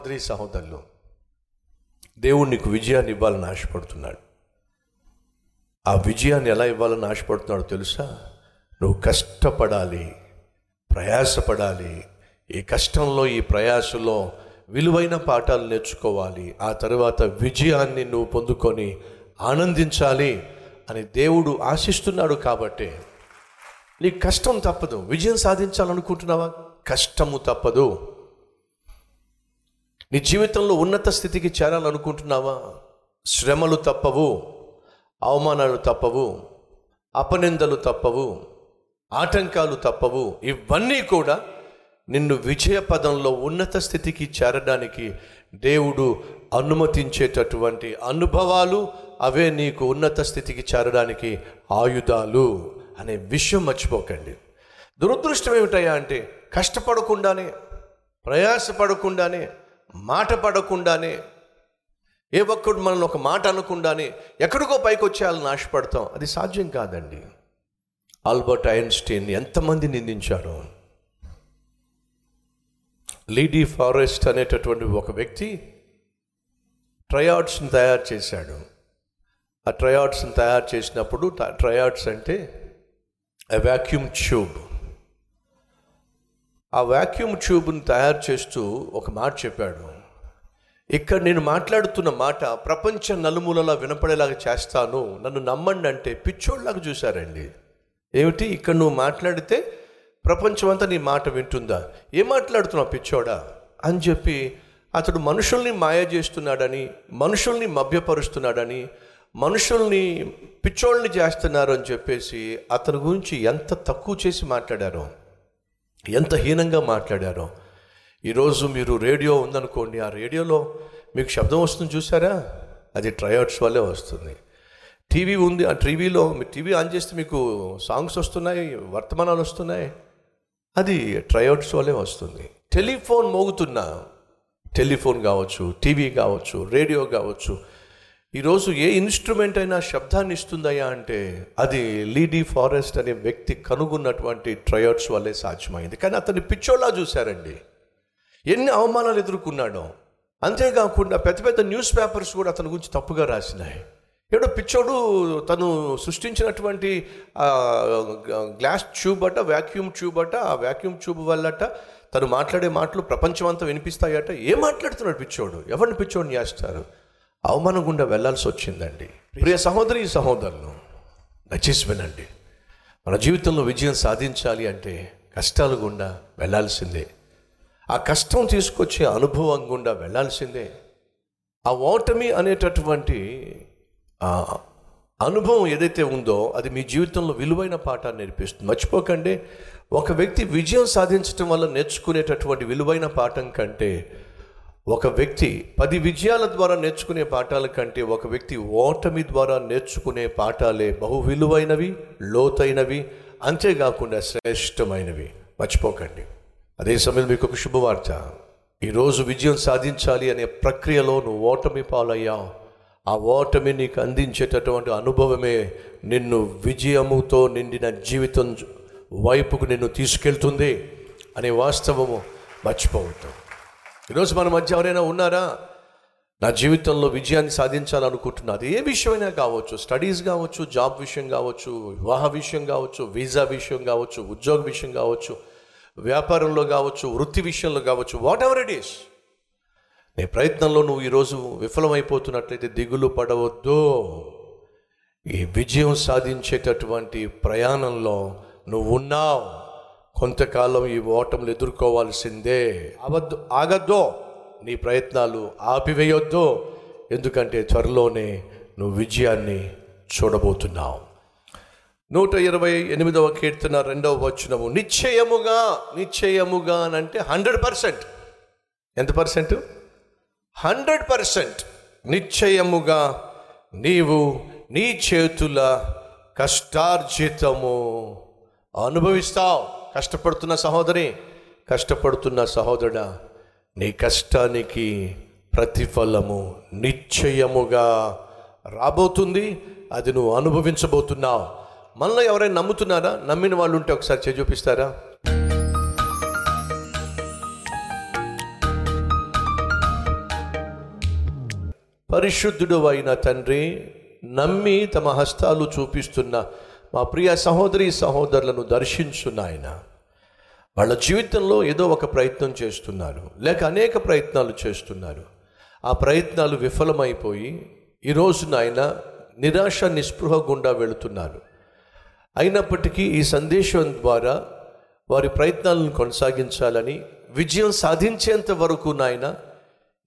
సహోదరి సహోదరులు దేవుడు నీకు విజయాన్ని ఇవ్వాలని ఆశపడుతున్నాడు. ఆ విజయాన్ని ఎలా ఇవ్వాలని ఆశపడుతున్నాడో తెలుసా? నువ్వు కష్టపడాలి ప్రయాసపడాలి ఈ కష్టంలో ఈ ప్రయాసలో విలువైన పాఠాలు నేర్చుకోవాలి ఆ తర్వాత విజయాన్ని నువ్వు పొందుకొని ఆనందించాలి అని దేవుడు ఆశిస్తున్నాడు కాబట్టి. నీకు కష్టం తప్పదు విజయం సాధించాలనుకుంటున్నావా? కష్టము తప్పదు. నీ జీవితంలో ఉన్నత స్థితికి చేరాలనుకుంటున్నావా? శ్రమలు తప్పవు అవమానాలు తప్పవు అపనిందలు తప్పవు ఆటంకాలు తప్పవు. ఇవన్నీ కూడా నిన్ను విజయ పదంలో ఉన్నత స్థితికి చేరడానికి దేవుడు అనుమతించేటటువంటి అనుభవాలు అవే నీకు ఉన్నత స్థితికి చేరడానికి ఆయుధాలు అనే విషయం మర్చిపోకండి. దురదృష్టం ఏమిటయ్యా అంటే కష్టపడకుండానే ప్రయాసపడకుండానే మాట పడకుండానే ఏ ఒక్కడు మనల్ని ఒక మాట అనకుండానే ఎక్కడికో పైకి వచ్చేయాలని ఆశపడతాం. అది సాధ్యం కాదండి. ఆల్బర్ట్ ఐన్స్టీన్ ఎంతమంది నిందించారు. లీడీ ఫారెస్ట్ అనేటటువంటి ఒక వ్యక్తి ట్రయాడ్స్ని తయారు చేశాడు. ఆ ట్రయాడ్స్ని తయారు చేసినప్పుడు ట్రయాడ్స్ అంటే వ్యాక్యూమ్ ట్యూబ్ ఆ వ్యాక్యూమ్ ట్యూబ్ని తయారు చేస్తూ ఒక మాట చెప్పాడు. ఇక్కడ నేను మాట్లాడుతున్న మాట ప్రపంచ నలుమూలలా వినపడేలాగా చేస్తాను. నన్ను నమ్మండి అంటే పిచ్చోళ్ళలాగా చూశారండి. ఏమిటి? ఇక్కడ నువ్వు మాట్లాడితే ప్రపంచం అంతా నీ మాట వింటుందా? ఏం మాట్లాడుతున్నావు పిచ్చోడా? అని చెప్పి అతడు మనుషుల్ని మాయ చేస్తున్నాడని మనుషుల్ని మభ్యపరుస్తున్నాడని మనుషుల్ని పిచ్చోళ్ళని చేస్తున్నారు అని చెప్పేసి అతని గురించి ఎంత తక్కువ చేసి మాట్లాడారో. ఎంత హీనంగా మాట్లాడారో. ఈరోజు మీరు రేడియో ఉందనుకోండి ఆ రేడియోలో మీకు శబ్దం వస్తుంది చూసారా అది ట్రయౌట్స్ వల్లే వస్తుంది. టీవీ ఉంది ఆ టీవీలో మీరు టీవీ ఆన్ చేస్తే మీకు సాంగ్స్ వస్తున్నాయి వర్తమానాలు వస్తున్నాయి. అది ట్రయౌట్స్ వల్లే వస్తుంది. టెలిఫోన్ మోగుతున్నా టెలిఫోన్ కావచ్చు టీవీ కావచ్చు రేడియో కావచ్చు ఈరోజు ఏ ఇన్స్ట్రుమెంట్ అయినా శబ్దాన్ని ఇస్తుందయ్యా అంటే అది లీడీ ఫారెస్ట్ అనే వ్యక్తి కనుగొన్నటువంటి ట్రయర్స్ వల్లే సాధ్యమైంది. కానీ అతన్ని పిచ్చోళ్ళ చూశారండి. ఎన్ని అవమానాలు ఎదుర్కొన్నాడో. అంతేకాకుండా పెద్ద పెద్ద న్యూస్ పేపర్స్ కూడా అతని గురించి తప్పుగా రాసినాయి. ఏడో పిచ్చోడు తను సృష్టించినటువంటి గ్లాస్ ట్యూబ్ అట వ్యాక్యూమ్ ట్యూబ్ అట ఆ వ్యాక్యూమ్ ట్యూబ్ వల్లట తను మాట్లాడే మాటలు ప్రపంచం అంతా వినిపిస్తాయట. ఏం మాట్లాడుతున్నాడు పిచ్చోడు? ఎవరిని పిచ్చోడిని చేస్తారు? అవమానం గుండా వెళ్ళాల్సి వచ్చిందండి ప్రియ సహోదరి సహోదరులు దయచేసి వినండి మన జీవితంలో విజయం సాధించాలి అంటే కష్టాలు గుండా వెళ్ళాల్సిందే. ఆ కష్టం తీసుకొచ్చే అనుభవం గుండా వెళ్ళాల్సిందే. ఆ ఓటమి అనేటటువంటి అనుభవం ఏదైతే ఉందో అది మీ జీవితంలో విలువైన పాఠాన్ని నేర్పిస్తుంది. మర్చిపోకండి ఒక వ్యక్తి విజయం సాధించడం వల్ల నేర్చుకునేటటువంటి విలువైన పాఠం కంటే ఒక వ్యక్తి పది విజయాల ద్వారా నేర్చుకునే పాఠాల కంటే ఒక వ్యక్తి ఓటమి ద్వారా నేర్చుకునే పాఠాలే బహు విలువైనవి లోతైనవి అంతేకాకుండా శ్రేష్టమైనవి. మర్చిపోకండి. అదే సమయంలో మీకు ఒక శుభవార్త. ఈరోజు విజయం సాధించాలి అనే ప్రక్రియలో నువ్వు ఓటమి పాలయ్యావు. ఆ ఓటమి నీకు అందించేటటువంటి అనుభవమే నిన్ను విజయముతో నిండిన జీవితం వైపుకు నిన్ను తీసుకెళ్తుంది అనే వాస్తవము మర్చిపోవద్దు. ఈరోజు మన మధ్య ఎవరైనా ఉన్నారా? నా జీవితంలో విజయాన్ని సాధించాలనుకుంటున్నా. అది ఏ విషయమైనా కావచ్చు. స్టడీస్ కావచ్చు జాబ్ విషయం కావచ్చు వివాహ విషయం కావచ్చు వీసా విషయం కావచ్చు ఉద్యోగ విషయం కావచ్చు వ్యాపారంలో కావచ్చు వృత్తి విషయంలో కావచ్చు వాట్ ఎవర్ ఇట్ ఈస్ నీ ప్రయత్నంలో నువ్వు ఈరోజు విఫలమైపోతున్నట్లయితే దిగులు పడవద్దు. ఈ విజయం సాధించేటటువంటి ప్రయాణంలో నువ్వు ఉన్నావు కొంతకాలం ఈ ఓటములు ఎదుర్కోవాల్సిందే. అవద్దు ఆగద్దు. నీ ప్రయత్నాలు ఆపివేయొద్దు. ఎందుకంటే త్వరలోనే నువ్వు విజయాన్ని చూడబోతున్నావు. నూట ఇరవై ఎనిమిదవ కీర్తన రెండవ వచనము. నిశ్చయముగా నిశ్చయముగా అని అంటే హండ్రెడ్ పర్సెంట్. ఎంత పర్సెంట్? Hundred percent. నిశ్చయముగా నీవు నీ చేతుల కష్టార్జితము అనుభవిస్తావు. కష్టపడుతున్న సహోదరి కష్టపడుతున్న సహోదరుడా నీ కష్టానికి ప్రతిఫలము నిశ్చయముగా రాబోతుంది. అది నువ్వు అనుభవించబోతున్నావు. మనలో ఎవరైనా నమ్ముతున్నారా? నమ్మిన వాళ్ళు ఉంటే ఒకసారి చేయి చూపిస్తారా? పరిశుద్ధుడు అయిన తండ్రి నమ్మి తమ హస్తాలు చూపిస్తున్న మా ప్రియ సహోదరి సహోదరులను దర్శించు నాయన. వాళ్ళ జీవితంలో ఏదో ఒక ప్రయత్నం చేస్తున్నారు. లేక అనేక ప్రయత్నాలు చేస్తున్నారు. ఆ ప్రయత్నాలు విఫలమైపోయి ఈరోజు నాయన నిరాశ నిస్పృహ గుండా వెళుతున్నారు. అయినప్పటికీ ఈ సందేశం ద్వారా వారి ప్రయత్నాలను కొనసాగించాలని విజయం సాధించేంత వరకు నాయన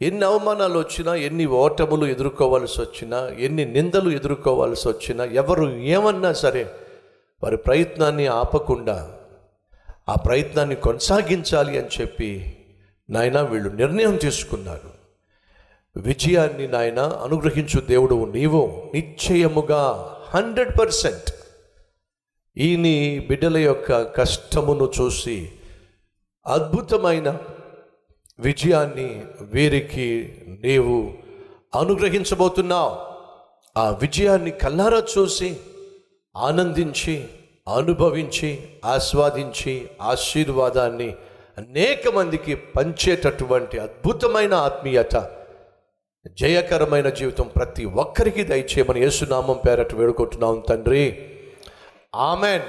ఎన్ని అవమానాలు వచ్చినా ఎన్ని ఓటములు ఎదుర్కోవాల్సి వచ్చినా ఎన్ని నిందలు ఎదుర్కోవాల్సి వచ్చినా ఎవరు ఏమన్నా సరే వారి ప్రయత్నాన్ని ఆపకుండా ఆ ప్రయత్నాన్ని కొనసాగించాలి అని చెప్పి నాయన వీళ్ళు నిర్ణయం తీసుకున్నారు. విజయాన్ని నాయన అనుగ్రహించు దేవుడు నీవు నిశ్చయముగా హండ్రెడ్ పర్సెంట్ ఈ నీ బిడ్డల యొక్క కష్టమును చూసి అద్భుతమైన విజయాన్ని వీరికి నీవు అనుగ్రహించబోతున్నావు. ఆ విజయాన్ని కల్లారా చూసి ఆనందించి అనుభవించి ఆస్వాదించి ఆశీర్వాదాన్ని అనేక మందికి పంచేటటువంటి అద్భుతమైన ఆత్మీయత జయకరమైన జీవితం ప్రతి ఒక్కరికి దయచేయమని యేసునామం పేరట వేడుకుంటున్నాం తండ్రి. ఆమెన్.